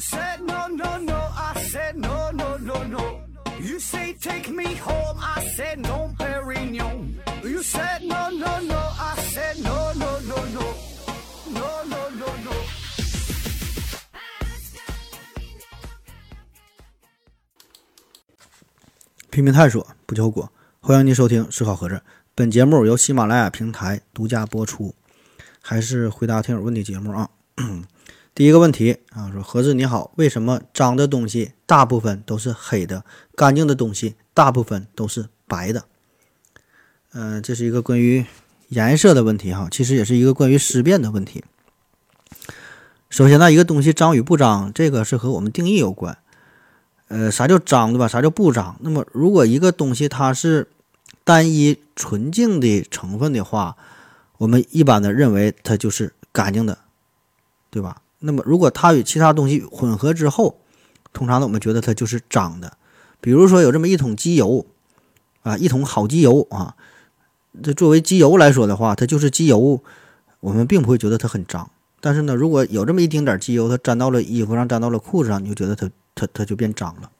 said no no no, I said no no no no. You say take me home, I said no, Perignon. You said no no no, I said no no no no, no no no no. 拼命探索，不求果。欢迎您收听《思考盒子》，本节目由喜马拉雅平台独家播出。还是回答听友问题节目啊。第一个问题啊，说盒子你好，为什么脏的东西大部分都是黑的，干净的东西大部分都是白的？嗯、这是一个关于颜色的问题哈，其实也是一个关于思辨的问题。首先呢，一个东西脏与不脏，这个是和我们定义有关。呃，啥叫脏对吧？啥叫不脏？那么，如果一个东西它是单一纯净的成分的话，我们一般的认为它就是干净的，对吧？那么，如果它与其他东西混合之后，通常呢，我们觉得它就是脏的。比如说有这么一桶机油啊，一桶好机油啊，这作为机油来说的话，它就是机油，我们并不会觉得它很脏。但是呢，如果有这么一丁点儿机油，它沾到了衣服上，沾到了裤子上，你就觉得它它它就变脏了。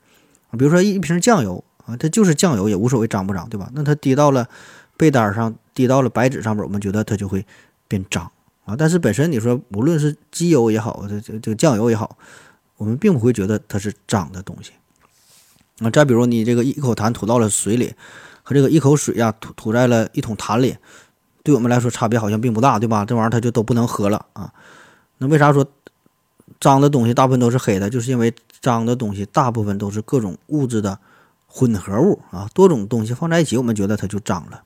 比如说一一瓶酱油啊，它就是酱油，也无所谓脏不脏，对吧？那它滴到了被单上，滴到了白纸上面，我们觉得它就会变脏啊。但是本身你说无论是机油也好，这这这个酱油也好，我们并不会觉得它是脏的东西啊。再比如你这个一口痰吐到了水里，和这个一口水呀吐吐在了一桶痰里，对我们来说差别好像并不大，对吧？这玩意儿它就都不能喝了啊。那为啥说脏的东西大部分都是黑的？就是因为脏的东西大部分都是各种物质的混合物啊，多种东西放在一起，我们觉得它就脏了。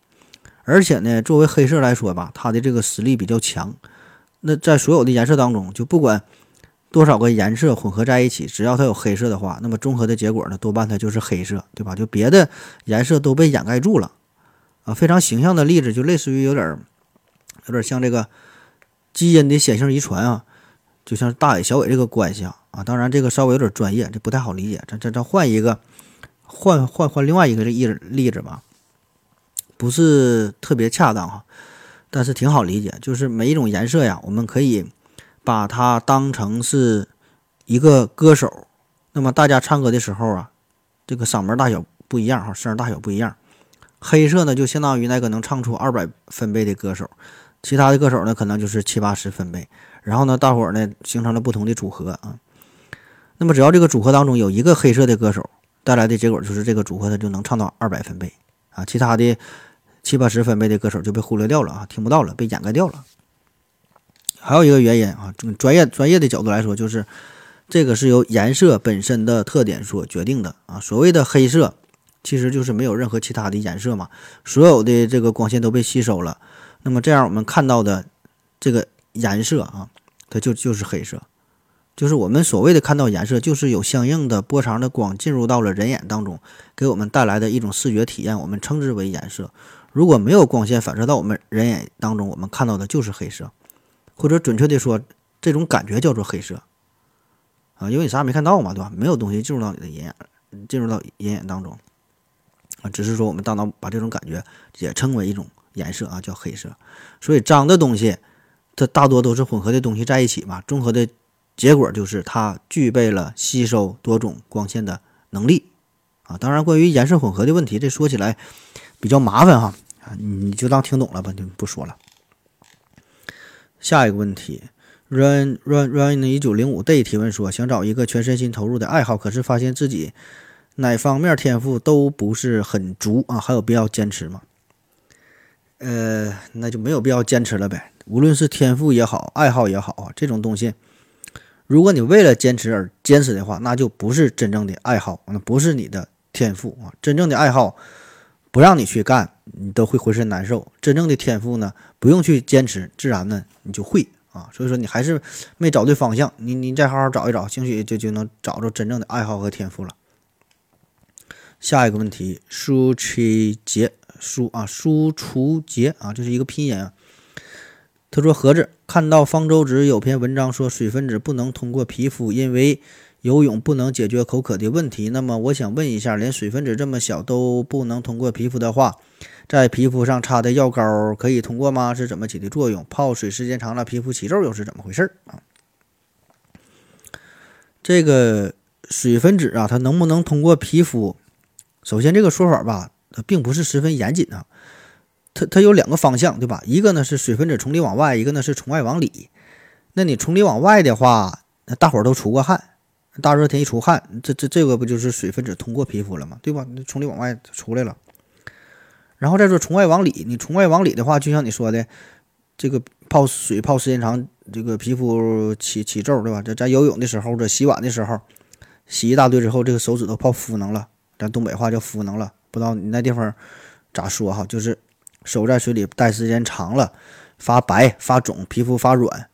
而且呢，作为黑色来说吧，它的这个实力比较强。那在所有的颜色当中，就不管多少个颜色混合在一起，只要它有黑色的话，那么综合的结果呢，多半它就是黑色，对吧？就别的颜色都被掩盖住了啊。非常形象的例子，就类似于有点儿有点像这个基因的显性遗传啊，就像大伟小伟这个关系啊。啊，当然这个稍微有点专业，这不太好理解。咱咱咱换一个，换换换另外一个例例子吧，不是特别恰当哈，但是挺好理解。就是每一种颜色呀，我们可以把它当成是一个歌手。那么大家唱歌的时候啊，这个嗓门大小不一样哈，声大小不一样。黑色呢，就相当于那个能唱出二百分贝的歌手，其他的歌手呢，可能就是七八十分贝。然后呢，大伙儿呢形成了不同的组合啊。那么只要这个组合当中有一个黑色的歌手，带来的结果就是这个组合它就能唱到二百分贝啊，其他的七八十分贝的歌手就被忽略掉了啊，听不到了，被掩盖掉了。还有一个原因啊，从专业专业的角度来说，就是这个是由颜色本身的特点所决定的啊。所谓的黑色，其实就是没有任何其他的颜色嘛，所有的这个光线都被吸收了，那么这样我们看到的这个颜色啊，它就就是黑色。就是我们所谓的看到颜色，就是有相应的波长的光进入到了人眼当中，给我们带来的一种视觉体验，我们称之为颜色。如果没有光线反射到我们人眼当中，我们看到的就是黑色，或者准确的说，这种感觉叫做黑色啊，因为你啥也没看到嘛，对吧？没有东西进入到你的眼眼，进入到眼眼当中啊，只是说我们大脑把这种感觉也称为一种颜色啊，叫黑色。所以脏的东西，它大多都是混合的东西在一起嘛，综合的。结果就是它具备了吸收多种光线的能力啊！当然，关于颜色混合的问题，这说起来比较麻烦哈啊，你就当听懂了吧，就不说了。下一个问题，run run run 一九零五 day 提问说，想找一个全身心投入的爱好，可是发现自己哪方面天赋都不是很足啊，还有必要坚持吗？呃，那就没有必要坚持了呗。无论是天赋也好，爱好也好啊，这种东西。如果你为了坚持而坚持的话，那就不是真正的爱好，那不是你的天赋啊！真正的爱好不让你去干，你都会浑身难受。真正的天赋呢，不用去坚持，自然呢你就会啊。所以说你还是没找对方向，你你再好好找一找，兴许就就能找着真正的爱好和天赋了。下一个问题，舒楚杰，舒啊，舒除杰啊，这是一个拼音啊。他说：“盒子看到方舟子有篇文章说水分子不能通过皮肤，因为游泳不能解决口渴的问题。那么我想问一下，连水分子这么小都不能通过皮肤的话，在皮肤上擦的药膏可以通过吗？是怎么起的作用？泡水时间长了，皮肤起皱又是怎么回事啊？”这个水分子啊，它能不能通过皮肤？首先，这个说法吧，它并不是十分严谨啊。它它有两个方向，对吧？一个呢是水分子从里往外，一个呢是从外往里。那你从里往外的话，那大伙儿都出过汗，大热天一出汗，这这这个不就是水分子通过皮肤了吗？对吧？从里往外出来了。然后再说从外往里，你从外往里的话，就像你说的，这个泡水泡时间长，这个皮肤起起皱，对吧？这咱游泳的时候，这洗碗的时候，洗一大堆之后，这个手指头泡敷能了，咱东北话叫敷能了，不知道你那地方咋说哈？就是。手在水里待时间长了，发白、发肿，皮肤发软，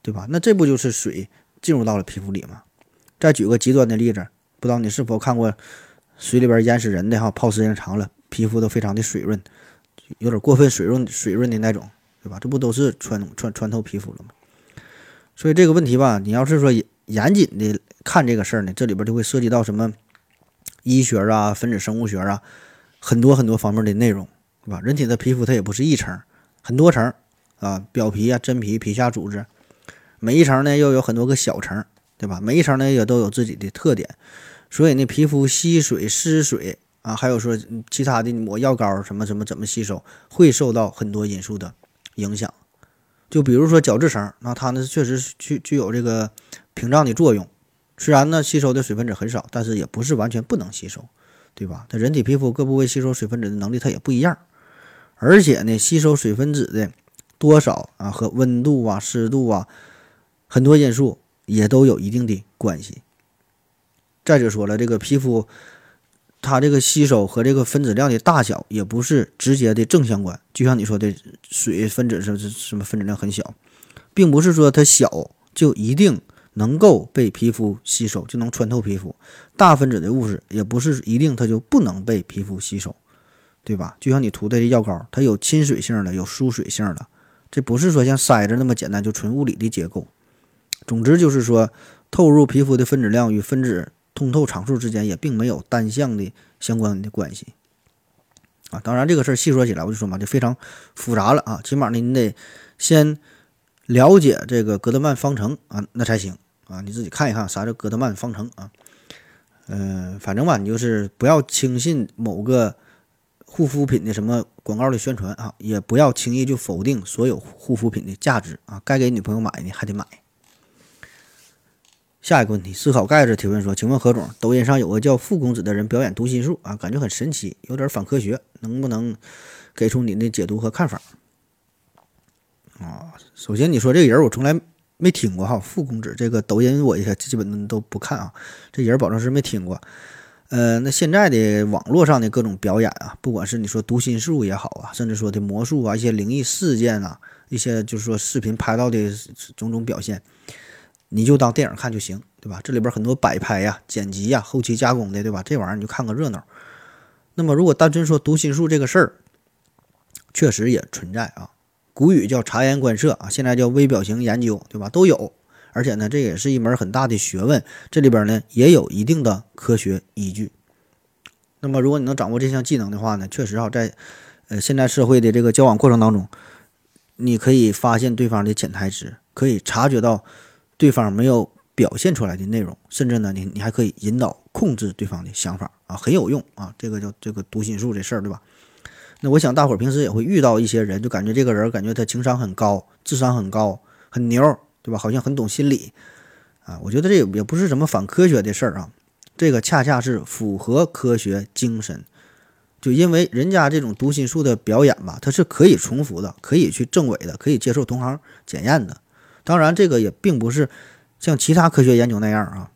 对吧？那这不就是水进入到了皮肤里吗？再举个极端的例子，不知道你是否看过水里边淹死人的哈？泡时间长了，皮肤都非常的水润，有点过分水润、水润的那种，对吧？这不都是穿穿穿透皮肤了吗？所以这个问题吧，你要是说严谨的看这个事儿呢，这里边就会涉及到什么医学啊、分子生物学啊，很多很多方面的内容。对吧？人体的皮肤它也不是一层，很多层啊，表皮啊、真皮、皮下组织，每一层呢又有很多个小层，对吧？每一层呢也都有自己的特点，所以呢，皮肤吸水、失水啊，还有说其他的抹药膏什么什么怎么吸收，会受到很多因素的影响。就比如说角质层，那它呢确实具具有这个屏障的作用，虽然呢吸收的水分子很少，但是也不是完全不能吸收，对吧？它人体皮肤各部位吸收水分子的能力它也不一样。而且呢，吸收水分子的多少啊，和温度啊、湿度啊，很多因素也都有一定的关系。再者说了，这个皮肤它这个吸收和这个分子量的大小也不是直接的正相关。就像你说的，水分子是什么分子量很小，并不是说它小就一定能够被皮肤吸收，就能穿透皮肤。大分子的物质也不是一定它就不能被皮肤吸收。对吧？就像你涂的这药膏，它有亲水性的，有疏水性的，这不是说像筛子那么简单，就纯物理的结构。总之就是说，透入皮肤的分子量与分子通透场数之间也并没有单向的相关的关系啊。当然，这个事儿细说起来，我就说嘛，就非常复杂了啊。起码呢，你得先了解这个戈德曼方程啊，那才行啊。你自己看一看啥叫戈德曼方程啊。嗯，反正吧，你就是不要轻信某个。护肤品的什么广告的宣传啊，也不要轻易就否定所有护肤品的价值啊，该给女朋友买的还得买。下一个问题，思考盖子提问说：“请问何总，抖音上有个叫傅公子的人表演读心术啊，感觉很神奇，有点反科学，能不能给出您的解读和看法？”啊，首先你说这个人我从来没听过哈，傅公子这个抖音我也基本都不看啊，这人保证是没听过。呃，那现在的网络上的各种表演啊，不管是你说读心术也好啊，甚至说的魔术啊，一些灵异事件啊，一些就是说视频拍到的种种表现，你就当电影看就行，对吧？这里边很多摆拍呀、剪辑呀、后期加工的，对吧？这玩意儿你就看个热闹。那么如果单纯说读心术这个事儿，确实也存在啊。古语叫察言观色啊，现在叫微表情研究，对吧？都有。而且呢，这也是一门很大的学问，这里边呢也有一定的科学依据。那么，如果你能掌握这项技能的话呢，确实啊，在呃现在社会的这个交往过程当中，你可以发现对方的潜台词，可以察觉到对方没有表现出来的内容，甚至呢，你你还可以引导控制对方的想法啊，很有用啊。这个叫这个读心术这事儿，对吧？那我想大伙儿平时也会遇到一些人，就感觉这个人感觉他情商很高，智商很高，很牛。对吧？好像很懂心理，啊，我觉得这也不是什么反科学的事儿啊，这个恰恰是符合科学精神。就因为人家这种读心术的表演吧，它是可以重复的，可以去证伪的，可以接受同行检验的。当然，这个也并不是像其他科学研究那样啊，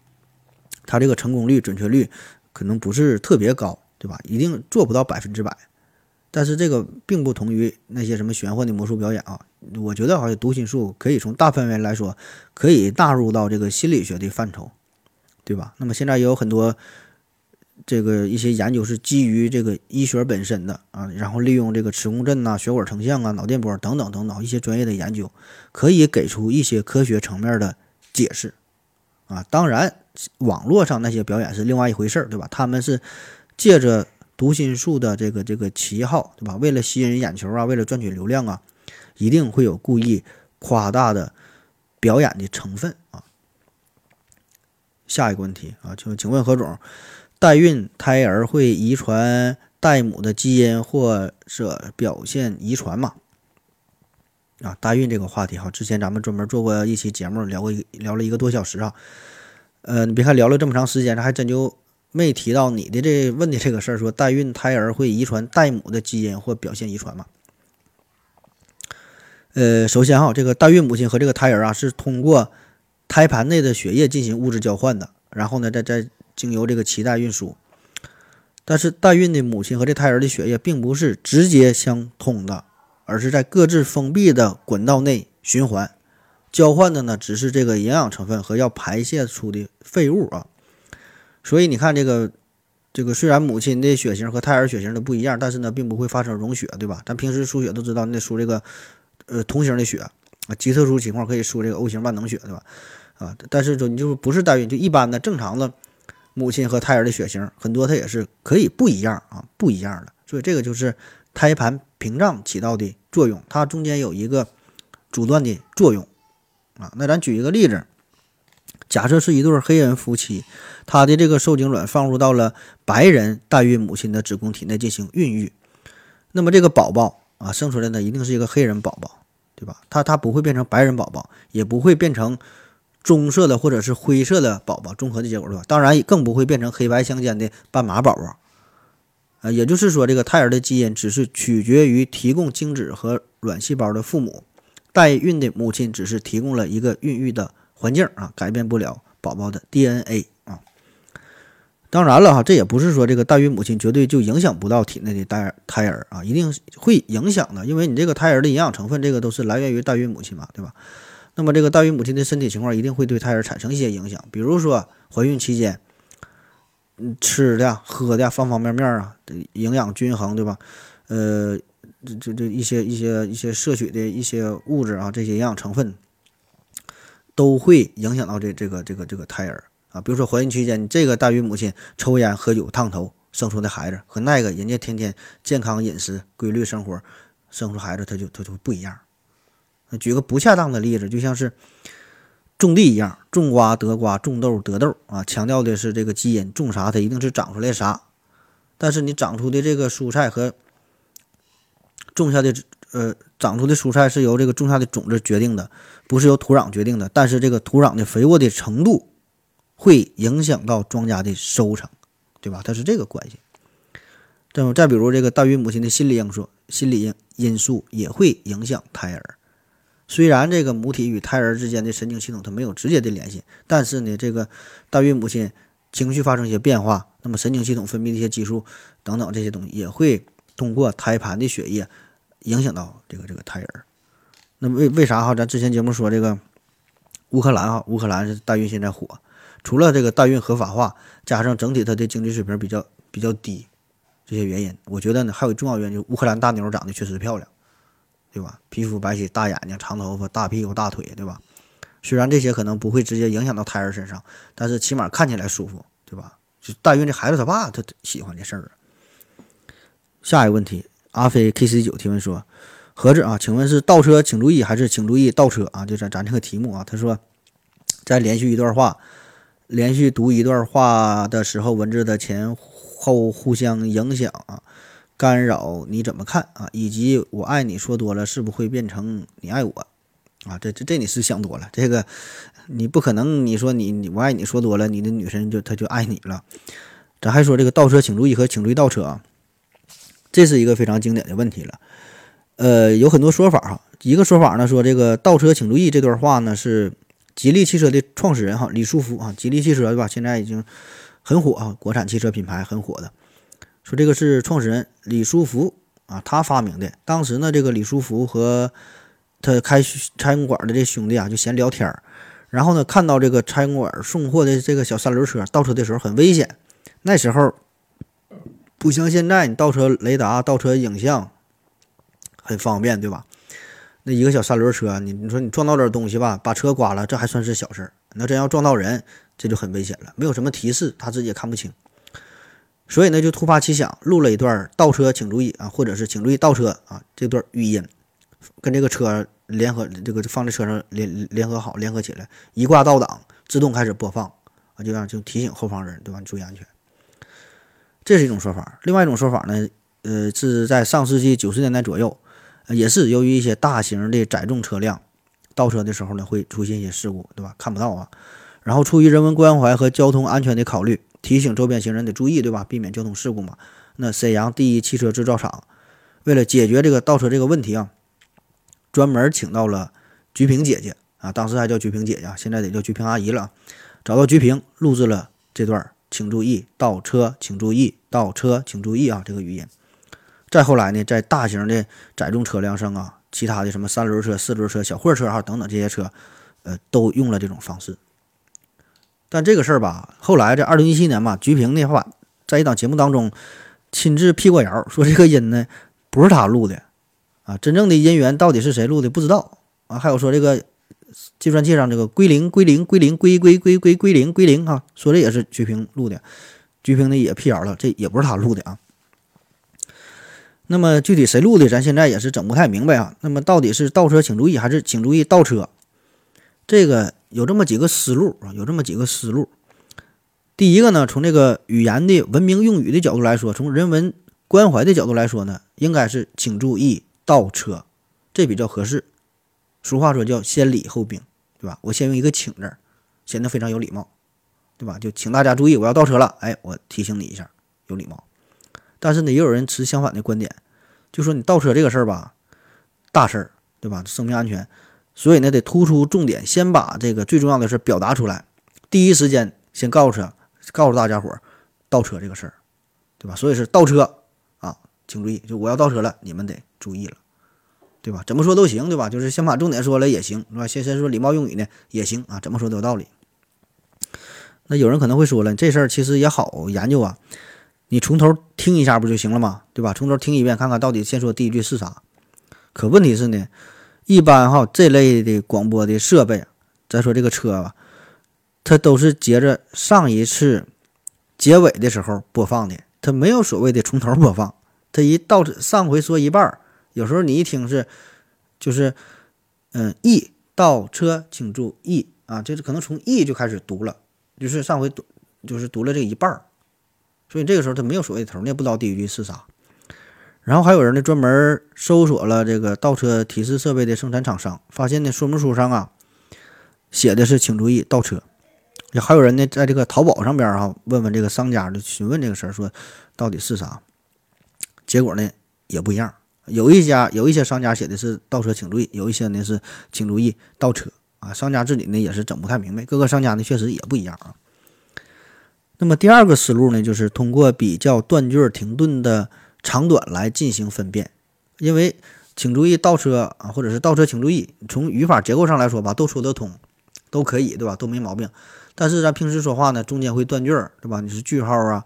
它这个成功率、准确率可能不是特别高，对吧？一定做不到百分之百。但是这个并不同于那些什么玄幻的魔术表演啊，我觉得好像读心术可以从大范围来说，可以纳入到这个心理学的范畴，对吧？那么现在也有很多这个一些研究是基于这个医学本身的啊，然后利用这个磁共振呐、血管成像啊、脑电波等等等等一些专业的研究，可以给出一些科学层面的解释啊。当然，网络上那些表演是另外一回事儿，对吧？他们是借着。读心术的这个这个旗号，对吧？为了吸引眼球啊，为了赚取流量啊，一定会有故意夸大的表演的成分啊。下一个问题啊，就请问何总，代孕胎儿会遗传代母的基因或者表现遗传吗？啊，代孕这个话题哈，之前咱们专门做过一期节目，聊过一聊了一个多小时啊。呃，你别看聊了这么长时间，还真就没提到你的这问的这个事儿，说代孕胎儿会遗传代母的基因或表现遗传吗？呃，首先哈，这个代孕母亲和这个胎儿啊，是通过胎盘内的血液进行物质交换的，然后呢，再再经由这个脐带运输。但是代孕的母亲和这胎儿的血液并不是直接相通的，而是在各自封闭的管道内循环，交换的呢只是这个营养成分和要排泄出的废物啊。所以你看这个这个，虽然母亲的血型和胎儿血型都不一样，但是呢，并不会发生溶血，对吧？咱平时输血都知道，你得输这个。呃，同型的血啊，极特殊情况可以输这个 O 型万能血，对吧？啊，但是说你就是不是代孕，就一般的正常的母亲和胎儿的血型，很多它也是可以不一样啊，不一样的。所以这个就是胎盘屏障起到的作用，它中间有一个阻断的作用啊。那咱举一个例子，假设是一对黑人夫妻，他的这个受精卵放入到了白人代孕母亲的子宫体内进行孕育，那么这个宝宝。啊，生出来呢一定是一个黑人宝宝，对吧？他他不会变成白人宝宝，也不会变成棕色的或者是灰色的宝宝，综合的结果，对吧？当然更不会变成黑白相间的斑马宝宝。啊，也就是说，这个胎儿的基因只是取决于提供精子和卵细胞的父母，代孕的母亲只是提供了一个孕育的环境啊，改变不了宝宝的 DNA 啊。当然了哈，这也不是说这个代孕母亲绝对就影响不到体内的胎胎儿啊，一定会影响的，因为你这个胎儿的营养成分，这个都是来源于代孕母亲嘛，对吧？那么这个代孕母亲的身体情况一定会对胎儿产生一些影响，比如说怀孕期间，嗯，吃的喝的方方面面啊，营养均衡，对吧？呃，这这这一些一些一些摄取的一些物质啊，这些营养成分都会影响到这这个这个这个胎儿。啊，比如说怀孕期间，你这个代孕母亲抽烟喝酒烫头生出的孩子，和那个人家天天健康饮食、规律生活生出孩子，他就他就不一样。举个不恰当的例子，就像是种地一样，种瓜得瓜，种豆得豆啊，强调的是这个基因，种啥它一定是长出来啥。但是你长出的这个蔬菜和种下的呃长出的蔬菜是由这个种下的种子决定的，不是由土壤决定的。但是这个土壤的肥沃的程度。会影响到庄稼的收成，对吧？它是这个关系。再再比如这个大于母亲的心理因素，心理因素也会影响胎儿。虽然这个母体与胎儿之间的神经系统它没有直接的联系，但是呢，这个代孕母亲情绪发生一些变化，那么神经系统分泌的一些激素等等这些东西也会通过胎盘的血液影响到这个这个胎儿。那么为为啥哈？咱之前节目说这个乌克兰哈，乌克兰是代孕现在火。除了这个代孕合法化，加上整体它的经济水平比较比较低，这些原因，我觉得呢还有重要原因，乌克兰大妞长得确实漂亮，对吧？皮肤白皙，大眼睛，长头发，大屁股，大腿，对吧？虽然这些可能不会直接影响到胎儿身上，但是起码看起来舒服，对吧？就代孕这孩子他爸他喜欢这事儿。下一个问题，阿飞 K C 九提问说：何子啊？请问是倒车请注意，还是请注意倒车啊？就咱咱这个题目啊，他说再连续一段话。连续读一段话的时候，文字的前后互相影响啊，干扰你怎么看啊？以及我爱你说多了，是不会变成你爱我啊？这这这你是想多了，这个你不可能，你说你我爱你说多了，你的女神就她就爱你了。咱还说这个倒车请注意和请注意倒车啊，这是一个非常经典的问题了。呃，有很多说法哈，一个说法呢说这个倒车请注意这段话呢是。吉利汽车的创始人哈李书福啊，吉利汽车对吧？现在已经很火啊，国产汽车品牌很火的。说这个是创始人李书福啊，他发明的。当时呢，这个李书福和他开餐馆的这兄弟啊，就闲聊天儿。然后呢，看到这个餐馆送货的这个小三轮车倒车的时候很危险。那时候不像现在，你倒车雷达、倒车影像很方便，对吧？那一个小三轮车，你你说你撞到点东西吧，把车刮了，这还算是小事儿。那真要撞到人，这就很危险了。没有什么提示，他自己也看不清。所以呢，就突发奇想，录了一段倒车请注意啊，或者是请注意倒车啊这段语音，跟这个车联合，这个放在车上联联合好，联合起来，一挂倒档，自动开始播放啊，就让就提醒后方人，对吧？注意安全。这是一种说法。另外一种说法呢，呃，是在上世纪九十年代左右，也是由于一些大型的载重车辆倒车的时候呢，会出现一些事故，对吧？看不到啊。然后出于人文关怀和交通安全的考虑，提醒周边行人得注意，对吧？避免交通事故嘛。那沈阳第一汽车制造厂为了解决这个倒车这个问题啊，专门请到了鞠萍姐姐啊，当时还叫鞠萍姐姐，现在得叫鞠萍阿姨了。找到鞠萍录制了这段。请注意倒车，请注意倒车，请注意啊！这个语音。再后来呢，在大型的载重车辆上啊，其他的什么三轮车、四轮车、小货车啊等等这些车，呃，都用了这种方式。但这个事儿吧，后来在二零一七年嘛，鞠萍的话在一档节目当中亲自辟过谣，说这个音呢不是他录的啊，真正的音源到底是谁录的不知道啊。还有说这个。计算器上这个归零归零归零归归归归归零归零啊，说这也是鞠萍录的，鞠萍呢也辟谣了，这也不是他录的啊。那么具体谁录的，咱现在也是整不太明白啊。那么到底是倒车请注意，还是请注意倒车？这个有这么几个思路啊，有这么几个思路。第一个呢，从这个语言的文明用语的角度来说，从人文关怀的角度来说呢，应该是请注意倒车，这比较合适。俗话说叫先礼后兵，对吧？我先用一个请字，显得非常有礼貌，对吧？就请大家注意，我要倒车了，哎，我提醒你一下，有礼貌。但是呢，也有人持相反的观点，就说你倒车这个事儿吧，大事儿，对吧？生命安全，所以呢，得突出重点，先把这个最重要的事表达出来，第一时间先告诉告诉大家伙儿倒车这个事儿，对吧？所以是倒车啊，请注意，就我要倒车了，你们得注意了。对吧？怎么说都行，对吧？就是先把重点说了也行，是吧？先先说礼貌用语呢也行啊，怎么说都有道理。那有人可能会说了，这事儿其实也好研究啊，你从头听一下不就行了吗？对吧？从头听一遍，看看到底先说第一句是啥。可问题是呢，一般哈这类的广播的设备，再说这个车吧，它都是接着上一次结尾的时候播放的，它没有所谓的从头播放，它一到上回说一半儿。有时候你一听是，就是，嗯，e 倒车，请注意啊，就是可能从 e 就开始读了，就是上回读就是读了这一半儿，所以这个时候它没有所谓的头，你也不知道第一句是啥。然后还有人呢专门搜索了这个倒车提示设备的生产厂商，发现呢说明书上啊写的是请注意倒车，也还有人呢在这个淘宝上边哈问问这个商家的询问这个事儿，说到底是啥，结果呢也不一样。有一家有一些商家写的是倒车请注意，有一些呢是请注意倒车啊。商家自己呢也是整不太明白，各个商家呢确实也不一样啊。那么第二个思路呢，就是通过比较断句停顿的长短来进行分辨。因为请注意倒车啊，或者是倒车请注意，从语法结构上来说吧，都说得通，都可以，对吧？都没毛病。但是咱平时说话呢，中间会断句儿，对吧？你是句号啊。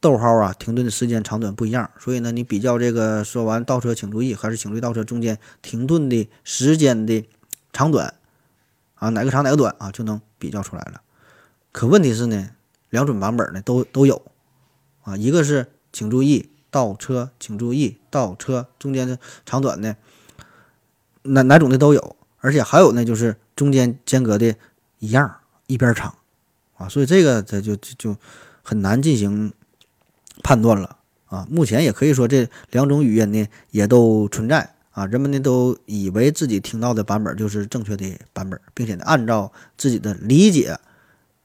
逗号啊，停顿的时间长短不一样，所以呢，你比较这个说完倒车请注意，还是请注意倒车中间停顿的时间的长短啊，哪个长哪个短啊，就能比较出来了。可问题是呢，两种版本呢都都有啊，一个是请注意倒车，请注意倒车中间的长短呢，哪哪种的都有，而且还有呢，就是中间间隔的一样，一边长啊，所以这个这就就很难进行。判断了啊，目前也可以说这两种语音呢也都存在啊，人们呢都以为自己听到的版本就是正确的版本，并且呢按照自己的理解，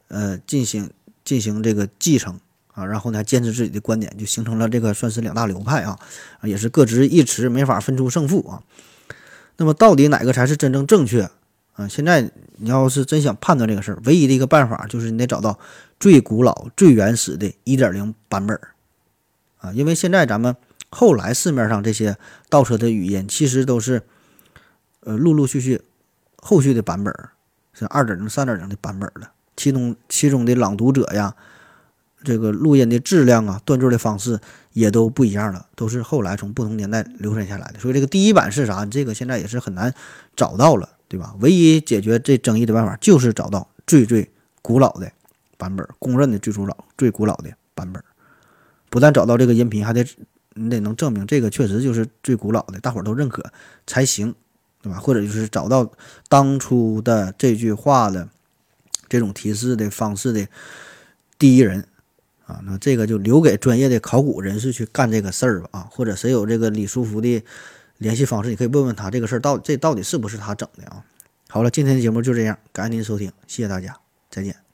呃进行进行这个继承啊，然后呢坚持自己的观点，就形成了这个算是两大流派啊，也是各执一词，没法分出胜负啊。那么到底哪个才是真正正确啊？现在你要是真想判断这个事儿，唯一的一个办法就是你得找到最古老、最原始的1.0版本。啊，因为现在咱们后来市面上这些倒车的语音，其实都是呃陆陆续续后续的版本，是二点零、三点零的版本了。其中其中的朗读者呀，这个录音的质量啊，断句的方式也都不一样了，都是后来从不同年代流传下来的。所以这个第一版是啥？你这个现在也是很难找到了，对吧？唯一解决这争议的办法就是找到最最古老的版本，公认的最古老、最古老的版本。不但找到这个音频，还得你得能证明这个确实就是最古老的，大伙儿都认可才行，对吧？或者就是找到当初的这句话的这种提示的方式的第一人啊，那这个就留给专业的考古人士去干这个事儿吧啊，或者谁有这个李书福的联系方式，你可以问问他这个事儿到底这到底是不是他整的啊？好了，今天的节目就这样，感谢您收听，谢谢大家，再见。